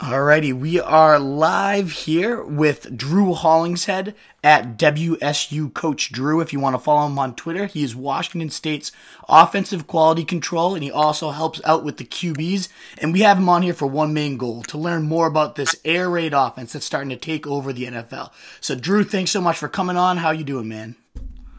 Alrighty, we are live here with Drew Hollingshead at WSU Coach Drew. If you want to follow him on Twitter, he is Washington State's offensive quality control, and he also helps out with the QBs. And we have him on here for one main goal to learn more about this air raid offense that's starting to take over the NFL. So, Drew, thanks so much for coming on. How you doing, man?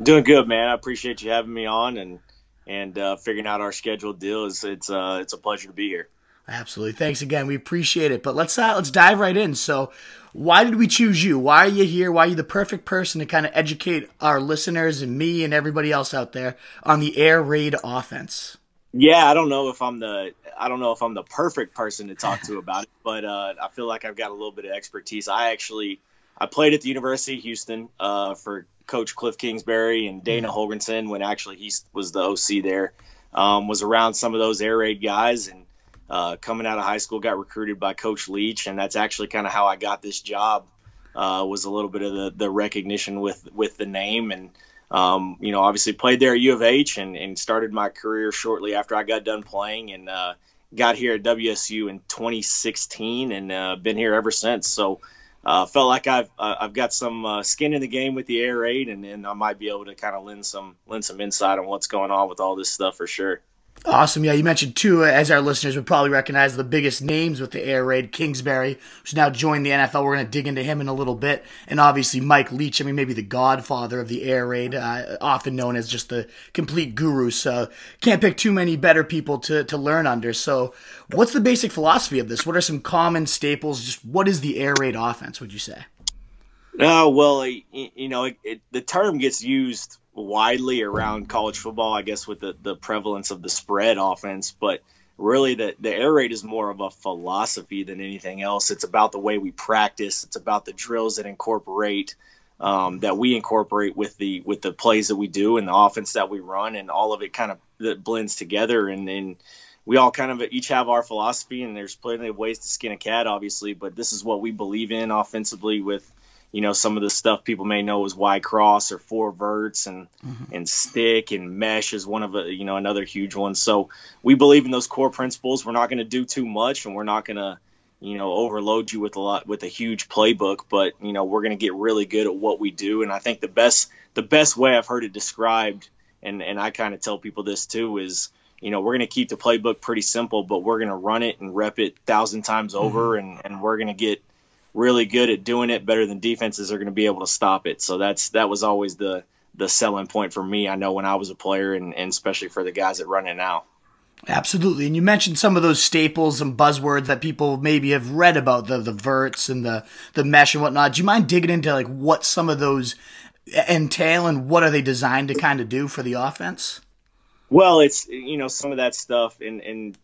Doing good, man. I appreciate you having me on and and uh, figuring out our scheduled deal. Is it's uh, it's a pleasure to be here. Absolutely. Thanks again. We appreciate it. But let's uh, let's dive right in. So, why did we choose you? Why are you here? Why are you the perfect person to kind of educate our listeners and me and everybody else out there on the air raid offense? Yeah, I don't know if I'm the I don't know if I'm the perfect person to talk to about it, but uh, I feel like I've got a little bit of expertise. I actually I played at the University of Houston uh, for Coach Kliff Kingsbury and Dana yeah. Holgorsen when actually he was the OC there. Um, was around some of those air raid guys and uh, coming out of high school, got recruited by Coach Leach, and that's actually kind of how I got this job. Uh, was a little bit of the, the recognition with with the name, and um, you know, obviously played there at U of H, and, and started my career shortly after I got done playing, and uh, got here at WSU in 2016, and uh, been here ever since. So. Uh, felt like I've uh, I've got some uh, skin in the game with the air raid, and, and I might be able to kind of lend some lend some insight on what's going on with all this stuff for sure. Awesome. Yeah, you mentioned too, as our listeners would probably recognize the biggest names with the air raid, Kingsbury, who's now joined the NFL. We're going to dig into him in a little bit. And obviously Mike Leach, I mean, maybe the godfather of the air raid, uh, often known as just the complete guru. So can't pick too many better people to, to learn under. So what's the basic philosophy of this? What are some common staples? Just what is the air raid offense, would you say? Uh, well, you know, it, it, the term gets used widely around college football, I guess, with the, the prevalence of the spread offense. But really, the, the air raid is more of a philosophy than anything else. It's about the way we practice, it's about the drills that incorporate. Um, that we incorporate with the with the plays that we do and the offense that we run and all of it kind of that blends together and then we all kind of each have our philosophy and there's plenty of ways to skin a cat obviously but this is what we believe in offensively with you know some of the stuff people may know is Y cross or four verts and mm-hmm. and stick and mesh is one of a you know another huge one. So we believe in those core principles. We're not going to do too much, and we're not going to you know overload you with a lot with a huge playbook. But you know we're going to get really good at what we do. And I think the best the best way I've heard it described, and and I kind of tell people this too is you know, we're going to keep the playbook pretty simple, but we're going to run it and rep it thousand times over, mm-hmm. and, and we're going to get really good at doing it better than defenses are going to be able to stop it. So that's that was always the the selling point for me. I know when I was a player, and, and especially for the guys that run it now. Absolutely, and you mentioned some of those staples and buzzwords that people maybe have read about the the verts and the the mesh and whatnot. Do you mind digging into like what some of those entail and what are they designed to kind of do for the offense? Well, it's you know some of that stuff, and and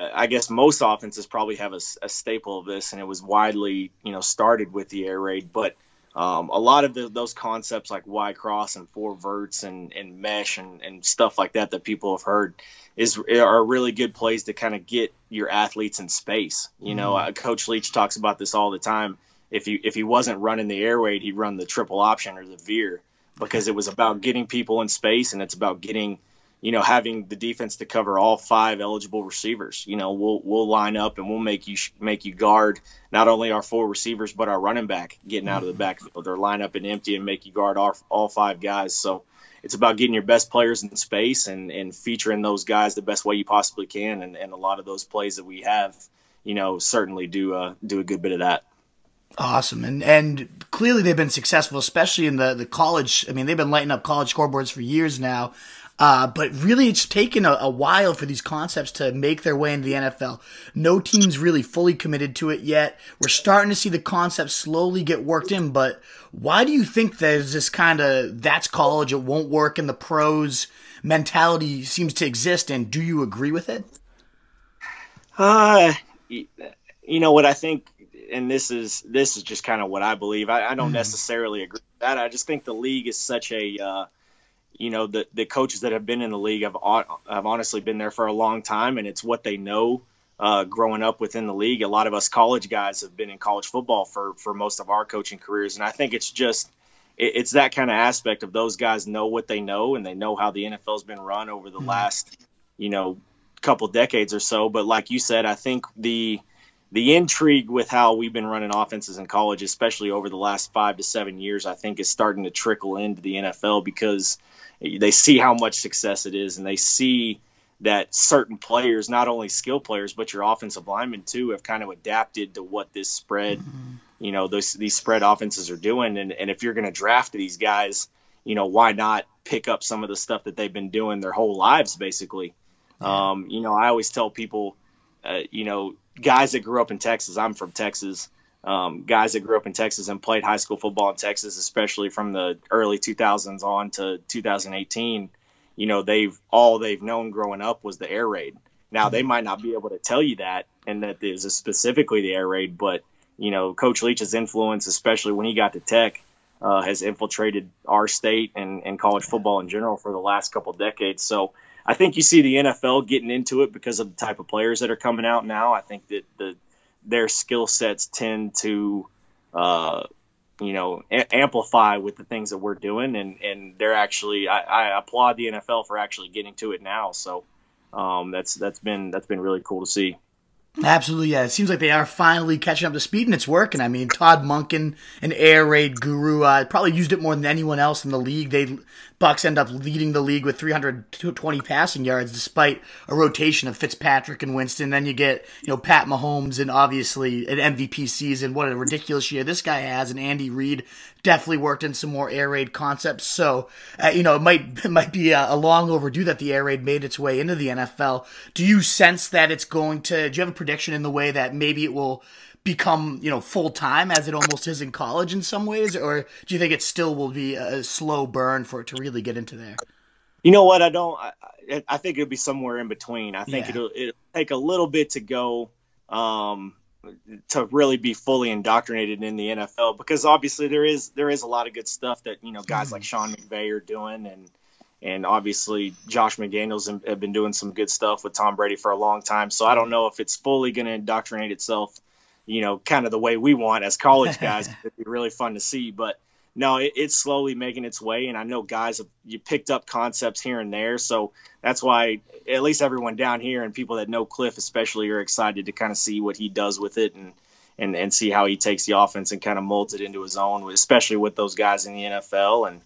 I guess most offenses probably have a, a, staple of this, and it was widely, you know, started with the air raid. But um, a lot of the, those concepts like Y cross and four verts and, and mesh and, and stuff like that that people have heard is are really good plays to kind of get your athletes in space. You know, mm-hmm. uh, Coach Leach talks about this all the time. If he if he wasn't running the air raid, he'd run the triple option or the veer because it was about getting people in space and it's about getting you know, having the defense to cover all five eligible receivers. You know, we'll we'll line up and we'll make you make you guard not only our four receivers but our running back getting out of the mm-hmm. backfield or line up and empty and make you guard all, all five guys. So it's about getting your best players in space and and featuring those guys the best way you possibly can. And, and a lot of those plays that we have, you know, certainly do uh, do a good bit of that. Awesome, and and clearly they've been successful, especially in the the college. I mean, they've been lighting up college scoreboards for years now. Uh, but really, it's taken a, a, while for these concepts to make their way into the NFL. No team's really fully committed to it yet. We're starting to see the concepts slowly get worked in, but why do you think there's this kind of that's college, it won't work in the pros mentality seems to exist? And do you agree with it? Uh, you know what I think, and this is this is just kind of what I believe. I, I don't mm. necessarily agree with that. I just think the league is such a uh, you know the the coaches that have been in the league have have honestly been there for a long time, and it's what they know. Uh, growing up within the league, a lot of us college guys have been in college football for for most of our coaching careers, and I think it's just it, it's that kind of aspect of those guys know what they know, and they know how the NFL's been run over the mm-hmm. last you know couple decades or so. But like you said, I think the the intrigue with how we've been running offenses in college, especially over the last five to seven years, I think is starting to trickle into the NFL because they see how much success it is and they see that certain players, not only skill players, but your offensive linemen too, have kind of adapted to what this spread, mm-hmm. you know, those, these spread offenses are doing. And, and if you're going to draft these guys, you know, why not pick up some of the stuff that they've been doing their whole lives, basically? Yeah. Um, you know, I always tell people, uh, you know, guys that grew up in Texas, I'm from Texas, um, guys that grew up in Texas and played high school football in Texas, especially from the early 2000s on to 2018, you know, they've all they've known growing up was the air raid. Now they might not be able to tell you that, and that is specifically the air raid, but you know, Coach Leach's influence, especially when he got to Tech, uh, has infiltrated our state and, and college football in general for the last couple decades. So I think you see the NFL getting into it because of the type of players that are coming out now. I think that the their skill sets tend to uh, you know a- amplify with the things that we're doing and and they're actually I, I applaud the NFL for actually getting to it now so um, that's that's been that's been really cool to see Absolutely, yeah. It seems like they are finally catching up to speed, and it's working. I mean, Todd Monken, an air raid guru, uh, probably used it more than anyone else in the league. They Bucks end up leading the league with 320 passing yards, despite a rotation of Fitzpatrick and Winston. Then you get you know Pat Mahomes, and obviously an MVP season. What a ridiculous year this guy has, and Andy Reid definitely worked in some more air raid concepts. So uh, you know it might it might be a, a long overdue that the air raid made its way into the NFL. Do you sense that it's going to? Do you have a prediction in the way that maybe it will become you know full time as it almost is in college in some ways, or do you think it still will be a slow burn for it to really get into there? You know what? I don't. I, I think it'll be somewhere in between. I think yeah. it'll it'll take a little bit to go um, to really be fully indoctrinated in the NFL because obviously there is there is a lot of good stuff that you know guys like Sean McVay are doing and and obviously Josh McDaniels have been doing some good stuff with Tom Brady for a long time. So I don't know if it's fully going to indoctrinate itself, you know, kind of the way we want as college guys. It'd be really fun to see, but no, it, it's slowly making its way. And I know guys have you picked up concepts here and there, so that's why at least everyone down here and people that know Kliff especially are excited to kind of see what he does with it and. And, and see how he takes the offense and kind of molds it into his own, especially with those guys in the NFL. And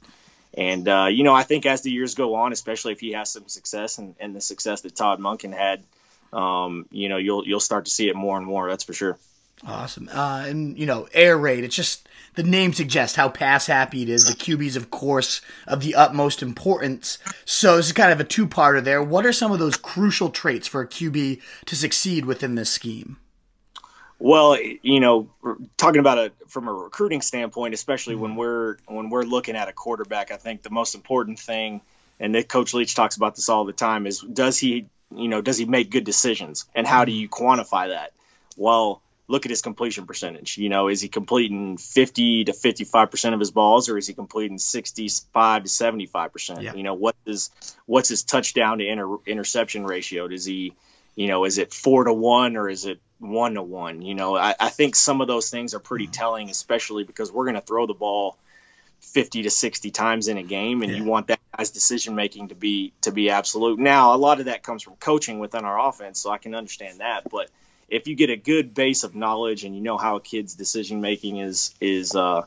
and uh, you know, I think as the years go on, especially if he has some success and, and the success that Todd Monken had, um, you know, you'll you'll start to see it more and more. That's for sure. Awesome. Uh, and you know, air raid. It's just the name suggests how pass happy it is. The QBs, of course, of the utmost importance. So this is kind of a two-parter there. What are some of those crucial traits for a QB to succeed within this scheme? Well, you know, talking about it from a recruiting standpoint, especially when mm-hmm. we're when we're looking at a quarterback, I think the most important thing, and Nick Coach Leach talks about this all the time, is does he, you know, does he make good decisions, and how do you quantify that? Well, look at his completion percentage. You know, is he completing 50 to 55 percent of his balls, or is he completing 65 to 75 percent? You know, what is what's his touchdown to inter, interception ratio? Does he, you know, is it four to one or is it one to one. You know, I, I, think some of those things are pretty mm-hmm. telling, especially because we're going to throw the ball 50 to 60 times in a game, and yeah. you want that guy's decision making to be to be absolute. Now, a lot of that comes from coaching within our offense, so I can understand that. But if you get a good base of knowledge and you know how a kid's decision making is is uh,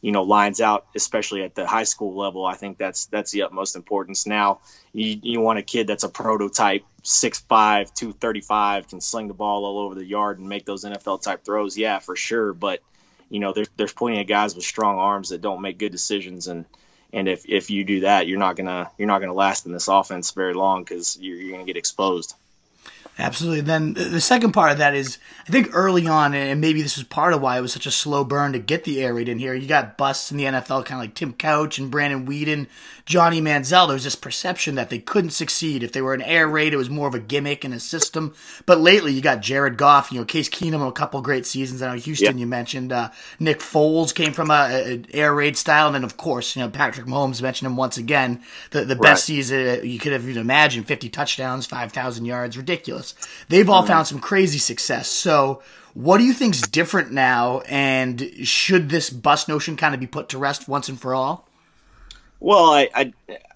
you know lines out, especially at the high school level. I think that's that's the utmost importance. Now you, you want a kid that's a prototype, 6'5", 235, can sling the ball all over the yard and make those NFL type throws. Yeah, for sure. But you know there's there's plenty of guys with strong arms that don't make good decisions and. And if, if you do that, you're not gonna you're not gonna last in this offense very long because you're, you're gonna get exposed. Absolutely. Then the second part of that is, I think early on, and maybe this is part of why it was such a slow burn to get the air raid in here. You got busts in the NFL, kind of like Tim Couch and Brandon Weeden, Johnny Manziel. There was this perception that they couldn't succeed if they were an air raid. It was more of a gimmick and a system. But lately, you got Jared Goff, you know, Case Keenum, a couple great seasons. I know Houston, you mentioned uh, Nick Foles came from an air raid style, and then of course, you know, Patrick Mahomes mentioned him once again. The the right. best season you could have even imagined: fifty touchdowns, five thousand yards, ridiculous. They've all found mm-hmm. some crazy success. So, what do you think's different now, and should this bus notion kind of be put to rest once and for all? Well, I, I,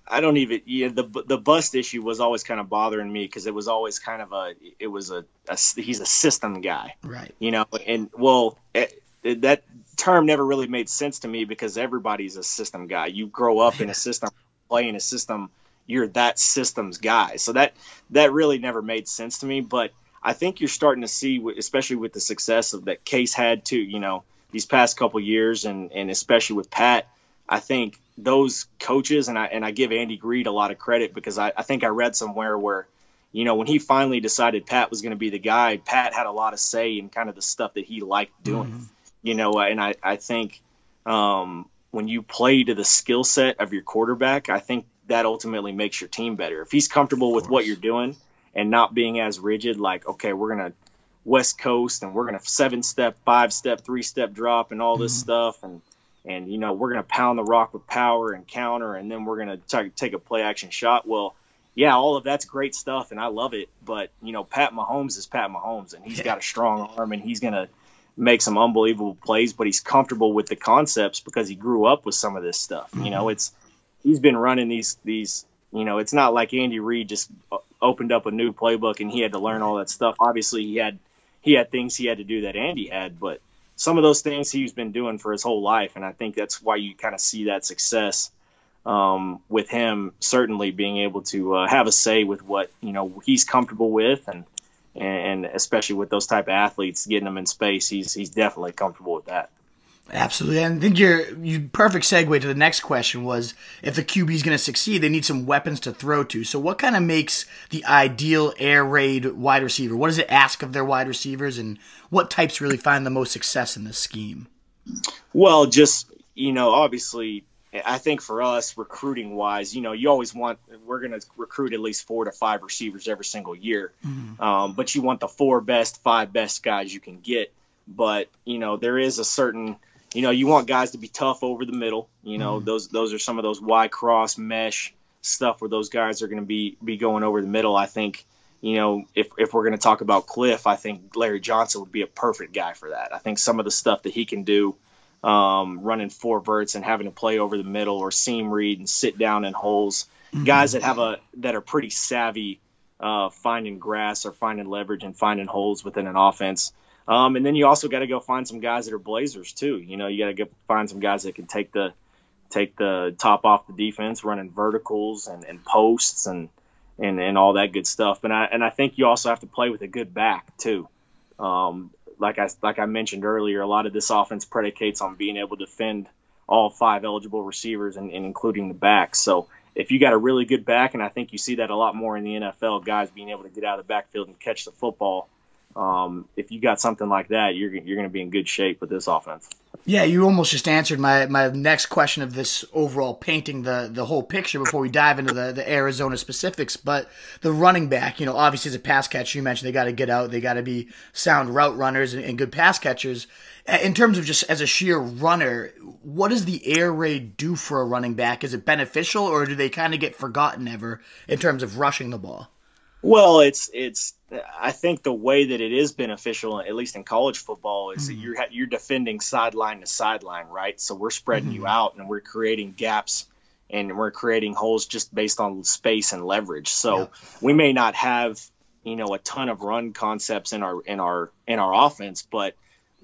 I don't even yeah, the the bust issue was always kind of bothering me because it was always kind of a it was a, a, he's a system guy, right? You know, and well, it, it, that term never really made sense to me because everybody's a system guy. You grow up in a system, playing a system, you're that system's guy. So that that really never made sense to me. But I think you're starting to see, especially with the success of that Case had too. You know, these past couple years, and and especially with Pat, I think those coaches and I and I give Andy Reid a lot of credit because I, I think I read somewhere where, you know, when he finally decided Pat was going to be the guy, Pat had a lot of say in kind of the stuff that he liked doing. Mm-hmm. You know, and I I think um, when you play to the skill set of your quarterback, I think that ultimately makes your team better. If he's comfortable with what you're doing and not being as rigid, like okay, we're gonna West Coast and we're gonna seven step, five step, three step drop and all this mm-hmm. stuff and and you know we're going to pound the rock with power and counter, and then we're going to take a play action shot. Well, yeah, all of that's great stuff, and I love it. But you know, Pat Mahomes is Pat Mahomes, and he's yeah. got a strong arm, and he's going to make some unbelievable plays. But he's comfortable with the concepts because he grew up with some of this stuff. Mm-hmm. You know, it's he's been running these these. You know, it's not like Andy Reid just opened up a new playbook and he had to learn all that stuff. Obviously, he had he had things he had to do that Andy had, but some of those things he's been doing for his whole life, and I think that's why you kind of see that success um, with him. Certainly being able to uh, have a say with what you know he's comfortable with, and and especially with those type of athletes, getting them in space, he's he's definitely comfortable with that. Absolutely, and I think your you perfect segue to the next question was if the QB is going to succeed, they need some weapons to throw to. So, what kind of makes the ideal air raid wide receiver? What does it ask of their wide receivers, and what types really find the most success in this scheme? Well, just you know, obviously, I think for us recruiting wise, you know, you always want we're going to recruit at least four to five receivers every single year, mm-hmm. um, but you want the four best, five best guys you can get. But you know, there is a certain you know, you want guys to be tough over the middle. You know, mm. those those are some of those Y cross mesh stuff where those guys are going to be be going over the middle. I think, you know, if if we're going to talk about Kliff, I think Larry Johnson would be a perfect guy for that. I think some of the stuff that he can do, um, running four verts and having to play over the middle or seam read and sit down in holes, mm-hmm. guys that have a that are pretty savvy uh, finding grass or finding leverage and finding holes within an offense. Um, and then you also got to go find some guys that are blazers too. You know, you got to go find some guys that can take the take the top off the defense, running verticals and, and posts and, and and all that good stuff. And I and I think you also have to play with a good back too. Um, like I like I mentioned earlier, a lot of this offense predicates on being able to defend all five eligible receivers and, and including the back. So if you got a really good back, and I think you see that a lot more in the NFL, guys being able to get out of the backfield and catch the football um, if you got something like that, you're you're going to be in good shape with this offense. Yeah, you almost just answered my, my next question of this overall painting the the whole picture before we dive into the, the Arizona specifics. But the running back, you know, obviously as a pass catcher, you mentioned they got to get out, they got to be sound route runners and, and good pass catchers. In terms of just as a sheer runner, what does the air raid do for a running back? Is it beneficial, or do they kind of get forgotten ever in terms of rushing the ball? Well, it's it's. I think the way that it is beneficial, at least in college football, is mm-hmm. that you're you're defending sideline to sideline, right? So we're spreading mm-hmm. you out and we're creating gaps and we're creating holes just based on space and leverage. So yeah. we may not have you know a ton of run concepts in our in our in our offense, but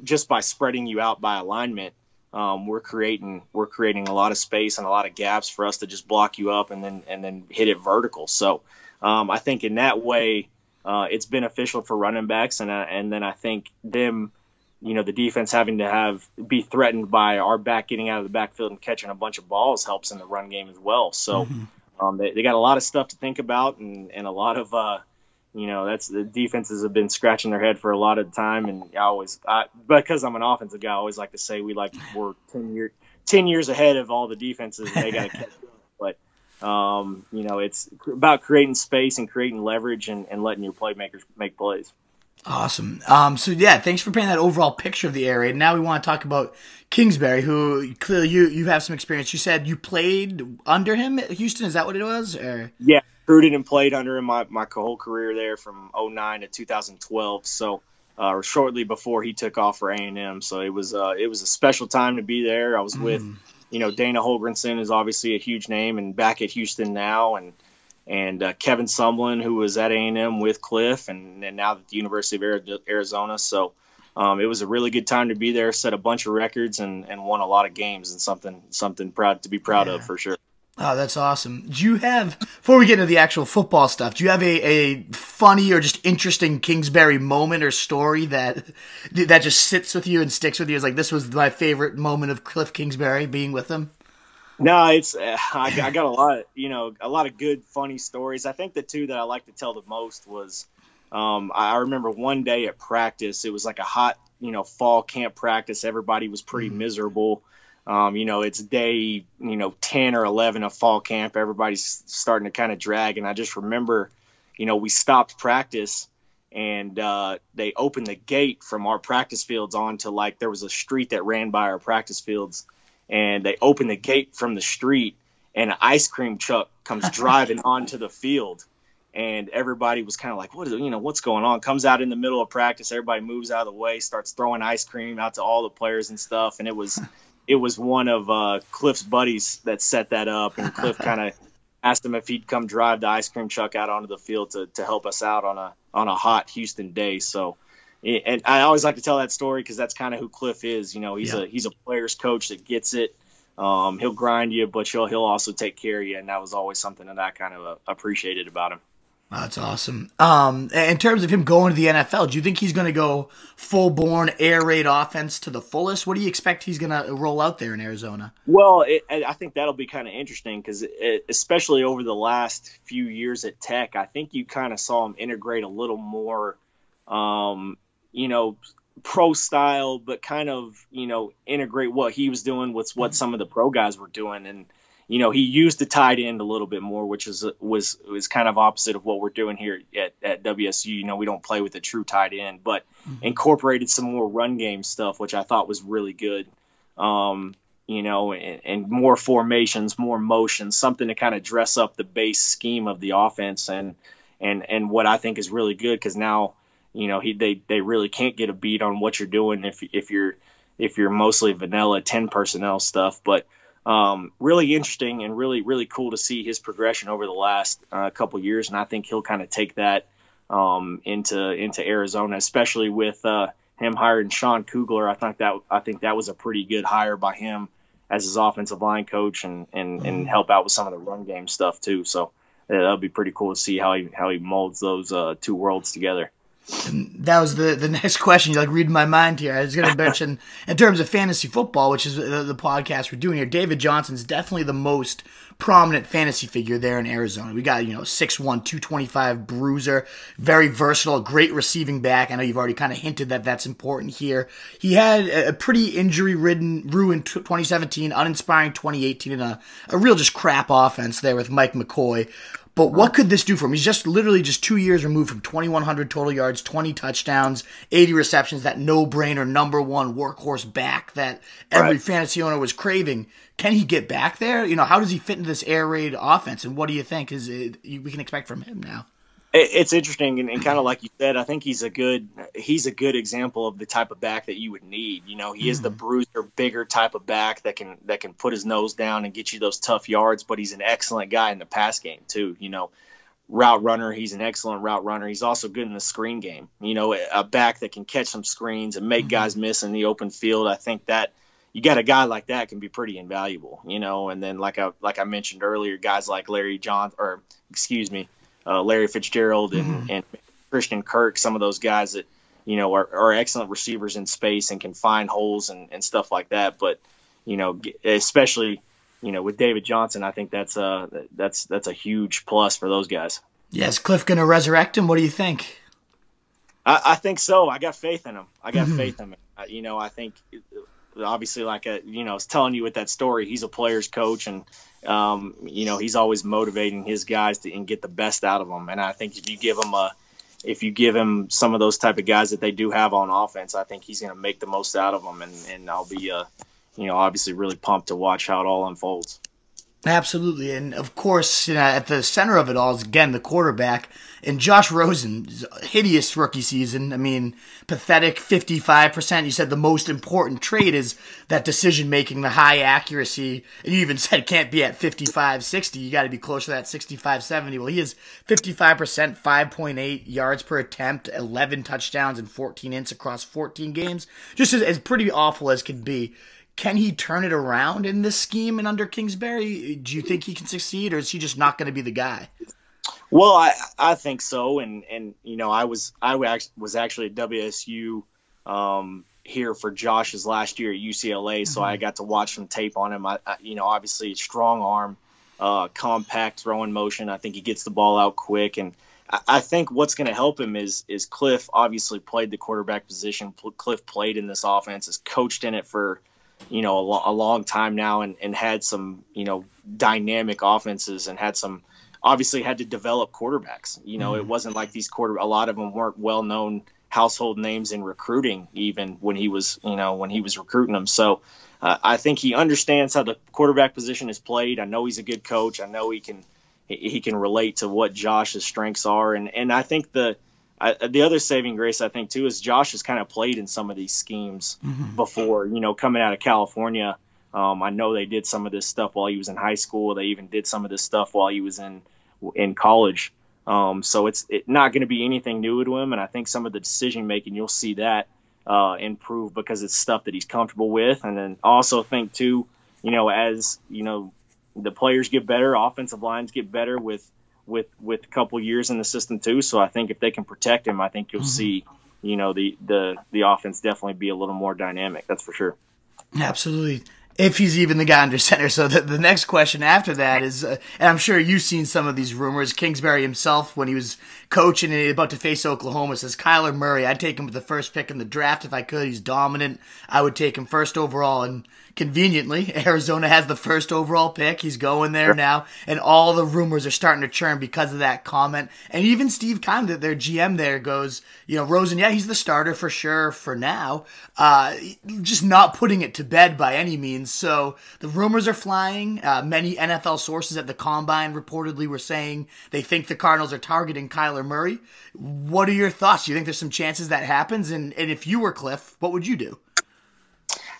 just by spreading you out by alignment, um, we're creating we're creating a lot of space and a lot of gaps for us to just block you up and then and then hit it vertical. So um, I think in that way, uh, it's beneficial for running backs, and uh, and then I think them, you know, the defense having to have be threatened by our back getting out of the backfield and catching a bunch of balls helps in the run game as well. So mm-hmm. um, they, they got a lot of stuff to think about, and and a lot of. Uh, you know, that's the defenses have been scratching their head for a lot of time, and I always, I, because I'm an offensive guy, I always like to say we like we're ten year, ten years ahead of all the defenses, and they got to catch um, you know, it's about creating space and creating leverage and, and letting your playmakers make plays. Awesome. Um, so yeah, thanks for painting that overall picture of the area. Now we want to talk about Kingsbury, who clearly you you have some experience. You said you played under him at Houston. Is that what it was? Or? Yeah, recruited and played under him my, my whole career there from 09 to 2012. So uh, shortly before he took off for A and M. So it was uh, it was a special time to be there. I was with mm you know, Dana Holgorsen is obviously a huge name and back at Houston now, and and uh, Kevin Sumlin, who was at A&M with Kliff, and, and now at the University of Arizona. So um, it was a really good time to be there. Set a bunch of records and, and won a lot of games, and something something proud to be proud yeah. of for sure. Oh, that's awesome. Do you have, before we get into the actual football stuff, do you have a, a funny or just interesting Kingsbury moment or story that that just sits with you and sticks with you? It's like, this was my favorite moment of Kliff Kingsbury being with him? No, it's, I, I got a lot, you know, a lot of good, funny stories. I think the two that I like to tell the most was, um, I remember one day at practice, it was like a hot, you know, fall camp practice. Everybody was pretty mm-hmm. miserable um, you know, it's day, you know, 10 or 11 of fall camp. Everybody's starting to kind of drag. And I just remember, you know, we stopped practice and uh, they opened the gate from our practice fields onto like there was a street that ran by our practice fields. And they opened the gate from the street and an ice cream truck comes driving onto the field. And everybody was kind of like, what is it? You know, what's going on? Comes out in the middle of practice. Everybody moves out of the way, starts throwing ice cream out to all the players and stuff. And it was, it was one of uh, Kliff's buddies that set that up, and Kliff kind of asked him if he'd come drive the ice cream truck out onto the field to, to help us out on a on a hot Houston day. So, and I always like to tell that story because that's kind of who Kliff is. You know, he's yeah. a he's a player's coach that gets it. Um, he'll grind you, but he'll he'll also take care of you, and that was always something that I kind of uh, appreciated about him. That's awesome. Um, in terms of him going to the NFL, do you think he's going to go full born air raid offense to the fullest? What do you expect he's going to roll out there in Arizona? Well, it, I think that'll be kind of interesting because, especially over the last few years at Tech, I think you kind of saw him integrate a little more, um, you know, pro style, but kind of you know integrate what he was doing with what mm-hmm. some of the pro guys were doing and you know, he used the tight end a little bit more, which is was was kind of opposite of what we're doing here at, at WSU. You know, we don't play with a true tight end, but mm-hmm. incorporated some more run game stuff, which I thought was really good. Um, you know, and, and, more formations, more motion, something to kind of dress up the base scheme of the offense, and and and what I think is really good because now, you know, he they they really can't get a beat on what you're doing if if you're if you're mostly vanilla ten personnel stuff, but um, really interesting and really really cool to see his progression over the last uh, couple years, and I think he'll kind of take that um, into into Arizona, especially with uh, him hiring Sean Kugler. I think that I think that was a pretty good hire by him as his offensive line coach and and, and mm-hmm. help out with some of the run game stuff too. So uh, that'll be pretty cool to see how he how he molds those uh, two worlds together. That was the, the next question. You like reading my mind here. I was going to mention in terms of fantasy football, which is the, the, podcast we're doing here. David Johnson's definitely the most prominent fantasy figure there in Arizona. We got you know 6'1", 225 bruiser, very versatile, great receiving back. I know you've already kind of hinted that that's important here. He had a pretty injury ridden, ruined 2017, uninspiring 2018, and a, a real just crap offense there with Mike McCoy. But what could this do for him? He's just literally just two years removed from 2,100 total yards, 20 touchdowns, 80 receptions, that no brainer number one workhorse back that every right. fantasy owner was craving. Can he get back there? You know, how does he fit into this air raid offense? And what do you think is it, we can expect from him now? It's interesting and, and kind of like you said i think he's a good he's a good example of the type of back that you would need you know he mm-hmm. is the mm-hmm. bruiser bigger type of back that can that can put his nose down and get you those tough yards but he's an excellent guy in the pass game too you know route runner he's an excellent route runner he's also good in the screen game you know a back that can catch some screens and make mm-hmm. guys miss in the open field i think that you got a guy like that can be pretty invaluable you know and then like i like i mentioned earlier guys like larry john or excuse me uh, Larry Fitzgerald and, mm-hmm. and Christian Kirk, some of those guys that you know are, are excellent receivers in space and can find holes and, and stuff like that. But you know, especially you know with David Johnson, I think that's a that's that's a huge plus for those guys. Yes, Kliff going to resurrect him? What do you think? I, I, think so. I got faith in him. I got mm-hmm. faith in him. You know, I think obviously like a you know I was telling you with that story he's a player's coach and um, you know he's always motivating his guys to and get the best out of them and I think if you give him a if you give him some of those type of guys that they do have on offense I think he's going to make the most out of them and, and I'll be uh, you know obviously really pumped to watch how it all unfolds. Absolutely, and of course, you know, at the center of it all is again the quarterback and Josh Rosen's hideous rookie season. I mean, pathetic fifty-five percent. You said the most important trait is that decision making, the high accuracy, and you even said it can't be at 55, 60. You got to be closer to that 65, 70. Well, he is fifty-five percent, five point eight yards per attempt, eleven touchdowns, and fourteen ints across fourteen games. Just as, as pretty awful as could be. Can he turn it around in this scheme and under Kingsbury? Do you think he can succeed, or is he just not going to be the guy? Well, I I think so, and and you know I was I was actually at WSU um, here for Josh's last year at UCLA, mm-hmm. so I mm-hmm. got to watch some tape on him. I, I you know obviously strong arm, uh, compact throwing motion. I think he gets the ball out quick, and I, I think what's going to help him is is Kliff obviously played the quarterback position. Kliff played in this offense, has coached in it for you know, a, lo- a long time now and, and had some, you know, dynamic offenses and had some, obviously had to develop quarterbacks. You know, mm. it wasn't like these quarter, a lot of them weren't well known household names in recruiting, even when he was, you know, when he was recruiting them. So uh, I think he understands how the quarterback position is played. I know he's a good coach. I know he can, he, he can relate to what Josh's strengths are. And, and I think the, I, the other saving grace I think too is Josh has kind of played in some of these schemes mm-hmm. before. You know, coming out of California, um, I know they did some of this stuff while he was in high school. They even did some of this stuff while he was in in college. Um, so it's it, not going to be anything new to him, and I think some of the decision making you'll see that uh, improve because it's stuff that he's comfortable with. And then also think too, you know, as you know, the players get better, offensive lines get better with with with a couple years in the system too. So I think if they can protect him, I think you'll mm-hmm. see, you know, the the the offense definitely be a little more dynamic. That's for sure. Absolutely. If he's even the guy under center. So the, the next question after that is, uh, and I'm sure you've seen some of these rumors. Kingsbury himself, when he was coaching and about to face Oklahoma, says Kyler Murray. I'd take him with the first pick in the draft if I could. He's dominant. I would take him first overall. And conveniently, Arizona has the first overall pick. He's going there now, and all the rumors are starting to churn because of that comment. And even Steve Keim, their GM there, goes, you know, Rosen, yeah, he's the starter for sure for now. Uh, just not putting it to bed by any means. So the rumors are flying. Uh, many NFL sources at the combine reportedly were saying they think the Cardinals are targeting Kyler Murray. What are your thoughts? Do you think there's some chances that happens? And, and if you were Kliff, what would you do?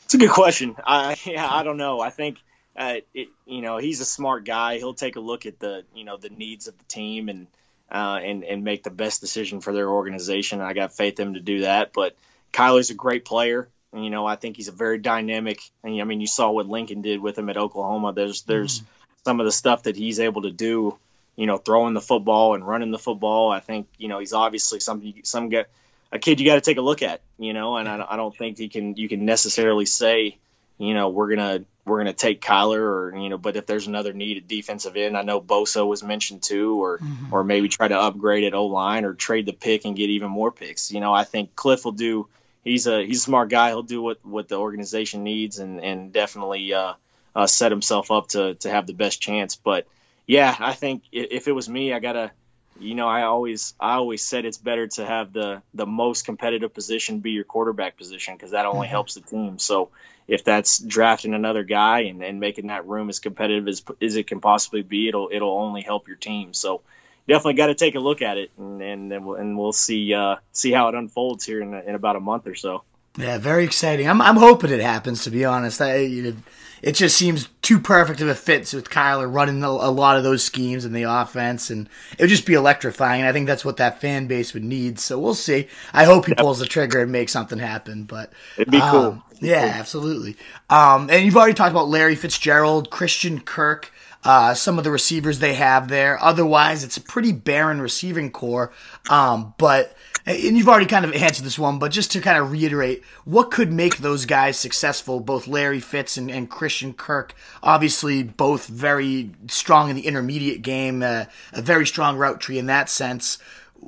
It's a good question. I yeah, I don't know. I think uh, it, you know he's a smart guy. He'll take a look at the you know the needs of the team and uh, and and make the best decision for their organization. I got faith in him to do that. But Kyler's a great player. You know, I think he's a very dynamic. And, I mean, you saw what Lincoln did with him at Oklahoma. There's there's mm. some of the stuff that he's able to do. You know, throwing the football and running the football. I think you know he's obviously some some get a kid you got to take a look at, you know, and I, I don't think he can you can necessarily say, you know, we're gonna we're gonna take Kyler or you know, but if there's another need at defensive end, I know Bosa was mentioned too, or mm-hmm. or maybe try to upgrade at O line or trade the pick and get even more picks. You know, I think Kliff will do. He's a he's a smart guy. He'll do what what the organization needs and and definitely uh, uh, set himself up to to have the best chance. But yeah, I think if it was me, I gotta you know, I always I always said it's better to have the the most competitive position be your quarterback position because that only mm-hmm. helps the team. So if that's drafting another guy and, and making that room as competitive as as it can possibly be, it'll it'll only help your team. So definitely got to take a look at it and and and we'll, and we'll see uh, see how it unfolds here in, in about a month or so. Yeah, very exciting. I'm I'm hoping it happens. To be honest, I you know, it just seems too perfect of a fit with Kyler running a, a lot of those schemes in the offense, and it would just be electrifying. And I think that's what that fan base would need. So we'll see. I hope he pulls the trigger and makes something happen. But it'd be cool. Um, yeah, cool. absolutely. Um, and you've already talked about Larry Fitzgerald, Christian Kirk. Uh, some of the receivers they have there. Otherwise, it's a pretty barren receiving corps. Um, but and you've already kind of answered this one, but just to kind of reiterate, what could make those guys successful? Both Larry Fitz and, and Christian Kirk, obviously both very strong in the intermediate game, uh, a very strong route tree in that sense.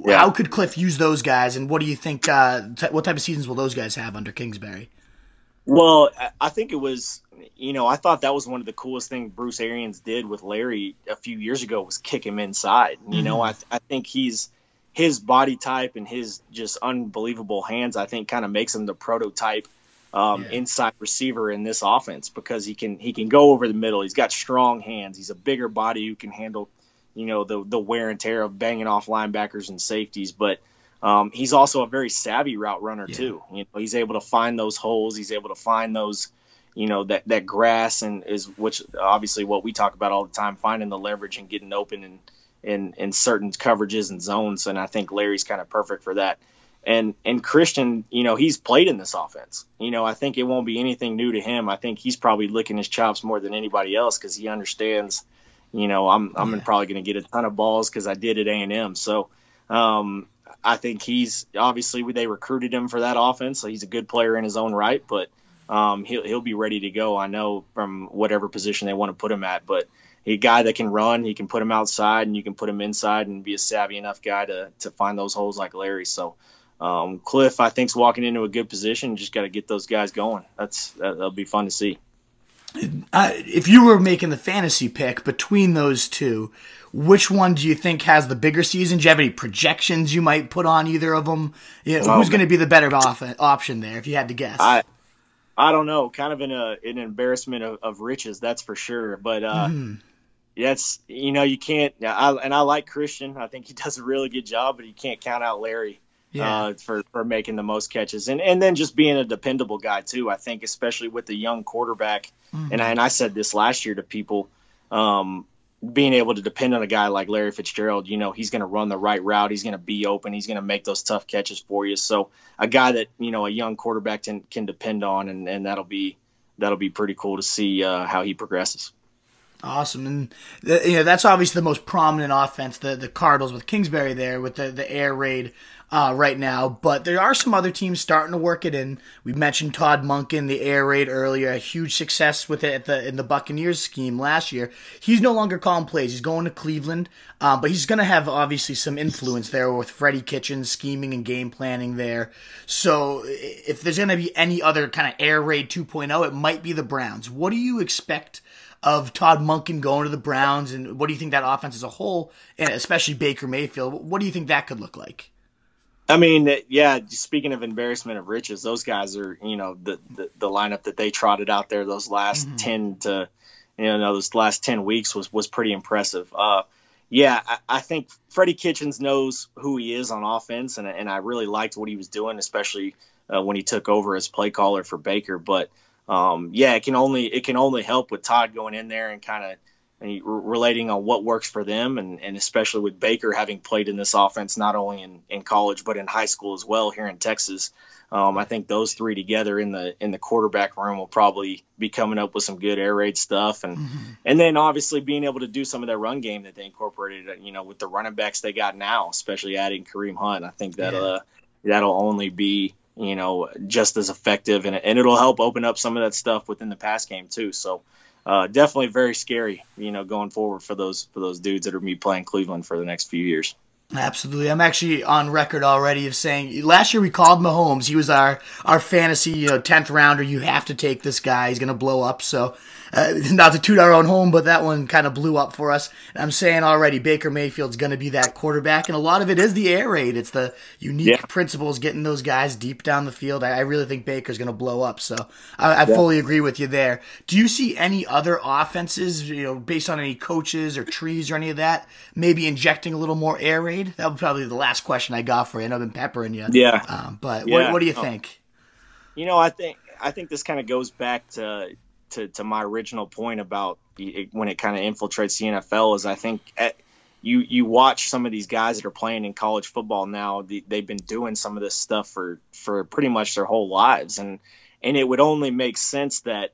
Yeah. How could Kliff use those guys, and what do you think? Uh, t- what type of seasons will those guys have under Kingsbury? Well, I think it was, you know, I thought that was one of the coolest things Bruce Arians did with Larry a few years ago was kick him inside. You mm-hmm. know, I, I think he's his body type and his just unbelievable hands, I think, kind of makes him the prototype um, yeah. inside receiver in this offense because he can he can go over the middle. He's got strong hands. He's a bigger body who can handle, you know, the the wear and tear of banging off linebackers and safeties. But um, he's also a very savvy route runner yeah. too. You know, he's able to find those holes. He's able to find those, you know, that that grass and is which obviously what we talk about all the time, finding the leverage and getting open in in in certain coverages and zones. And I think Larry's kind of perfect for that. And and Christian, you know, he's played in this offense. You know, I think it won't be anything new to him. I think he's probably licking his chops more than anybody else because he understands. You know, I'm I'm yeah. probably going to get a ton of balls because I did at A and M. So, um, I think he's obviously they recruited him for that offense. So he's a good player in his own right, but um, he'll he'll be ready to go. I know from whatever position they want to put him at, but a guy that can run, he can put him outside and you can put him inside and be a savvy enough guy to to find those holes like Larry. So um, Kliff, I think, is walking into a good position. Just got to get those guys going. That's that, will be fun to see. Uh, if you were making the fantasy pick between those two, which one do you think has the bigger season? Do you have any projections you might put on either of them? You know, who's going to be the better off- option there, if you had to guess? I, I don't know. Kind of in a an embarrassment of, of riches, that's for sure. But uh, mm. That's you know you can't. I, and I like Christian. I think he does a really good job, but you can't count out Larry yeah. uh, for for making the most catches, and and then just being a dependable guy too. I think, especially with the young quarterback, mm-hmm. and I, and I said this last year to people, um, being able to depend on a guy like Larry Fitzgerald, you know, he's going to run the right route, he's going to be open, he's going to make those tough catches for you. So a guy that you know a young quarterback can can depend on, and and that'll be that'll be pretty cool to see uh, how he progresses. Awesome, and the, you know that's obviously the most prominent offense. The the Cardinals with Kingsbury there with the the air raid uh, right now, but there are some other teams starting to work it in. We mentioned Todd Monken, the air raid earlier, a huge success with it the in the Buccaneers scheme last year. He's no longer calling plays; he's going to Cleveland, uh, but he's going to have obviously some influence there with Freddie Kitchens scheming and game planning there. So if there's going to be any other kind of air raid 2.0, it might be the Browns. What do you expect? Of Todd Monken going to the Browns, and what do you think that offense as a whole, and especially Baker Mayfield, what do you think that could look like? I mean, yeah. Speaking of embarrassment of riches, those guys are, you know, the the, the lineup that they trotted out there those last mm-hmm. ten to, you know, those last ten weeks was was pretty impressive. Uh, yeah, I, I, think Freddie Kitchens knows who he is on offense, and and I really liked what he was doing, especially uh, when he took over as play caller for Baker. But um, yeah, it can only it can only help with Todd going in there and kind of relating on what works for them, and, and especially with Baker having played in this offense not only in, in college but in high school as well here in Texas. Um, I think those three together in the in the quarterback room will probably be coming up with some good air raid stuff, and mm-hmm. and then obviously being able to do some of that run game that they incorporated, you know, with the running backs they got now, especially adding Kareem Hunt. I think that yeah. uh, that'll only be you know just as effective, and and it'll help open up some of that stuff within the pass game too. So uh, definitely very scary, you know, going forward for those for those dudes that are be playing Cleveland for the next few years. Absolutely. I'm actually on record already of saying last year we called Mahomes. He was our, our fantasy, you know, 10th rounder. You have to take this guy. He's going to blow up. So uh, not to toot our own home, but that one kind of blew up for us. And I'm saying already, Baker Mayfield's going to be that quarterback, and a lot of it is the air raid. It's the unique yeah. principles getting those guys deep down the field. I, I really think Baker's going to blow up. So I, I yeah. fully agree with you there. Do you see any other offenses, you know, based on any coaches or trees or any of that, maybe injecting a little more air raid? That was probably the last question I got for you. I know I've been peppering you. Yeah. Um, but yeah. What, what do you oh. think? You know, I think I think this kind of goes back to to, to my original point about when it kind of infiltrates the NFL is I think at, you you watch some of these guys that are playing in college football now the, they've been doing some of this stuff for for pretty much their whole lives and and it would only make sense that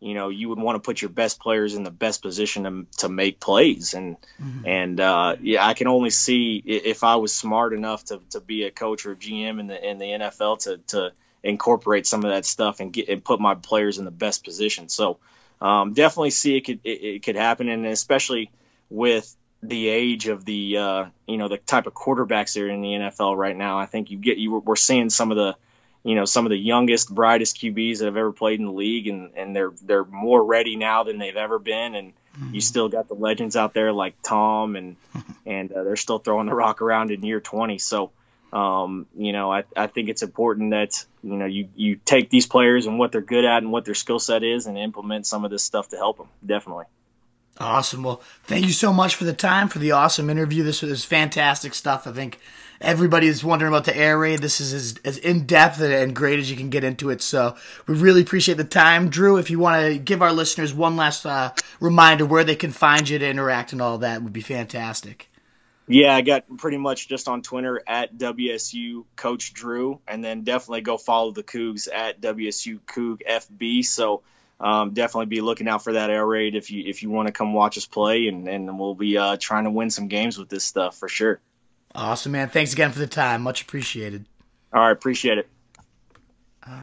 you know you would want to put your best players in the best position to, to make plays and mm-hmm. and uh, yeah I can only see if I was smart enough to, to be a coach or GM in the in the NFL to to incorporate some of that stuff and get and put my players in the best position. So um, definitely see it could it, it, could happen, and especially with the age of the uh, you know the type of quarterbacks that are in the NFL right now. I think you get you we're seeing some of the you know some of the youngest, brightest QBs that have ever played in the league, and and they're they're more ready now than they've ever been, and mm-hmm. you still got the legends out there like Tom, and and uh, they're still throwing the rock around in year 20. So Um, you know, I, I think it's important that you know you you take these players and what they're good at and what their skill set is, and implement some of this stuff to help them. Definitely. Awesome. Well, thank you so much for the time for the awesome interview. This was fantastic stuff. I think everybody is wondering about the air raid. This is as, as in depth and great as you can get into it. So we really appreciate the time, Drew. If you want to give our listeners one last uh, reminder where they can find you to interact and all that, would be fantastic. Yeah, I got pretty much just on Twitter at WSU Coach Drew, and then definitely go follow the Cougs at WSU Coug FB. So um, definitely be looking out for that air raid if you if you want to come watch us play, and, and we'll be uh, trying to win some games with this stuff for sure. Awesome, man. Thanks again for the time. Much appreciated. All right, appreciate it.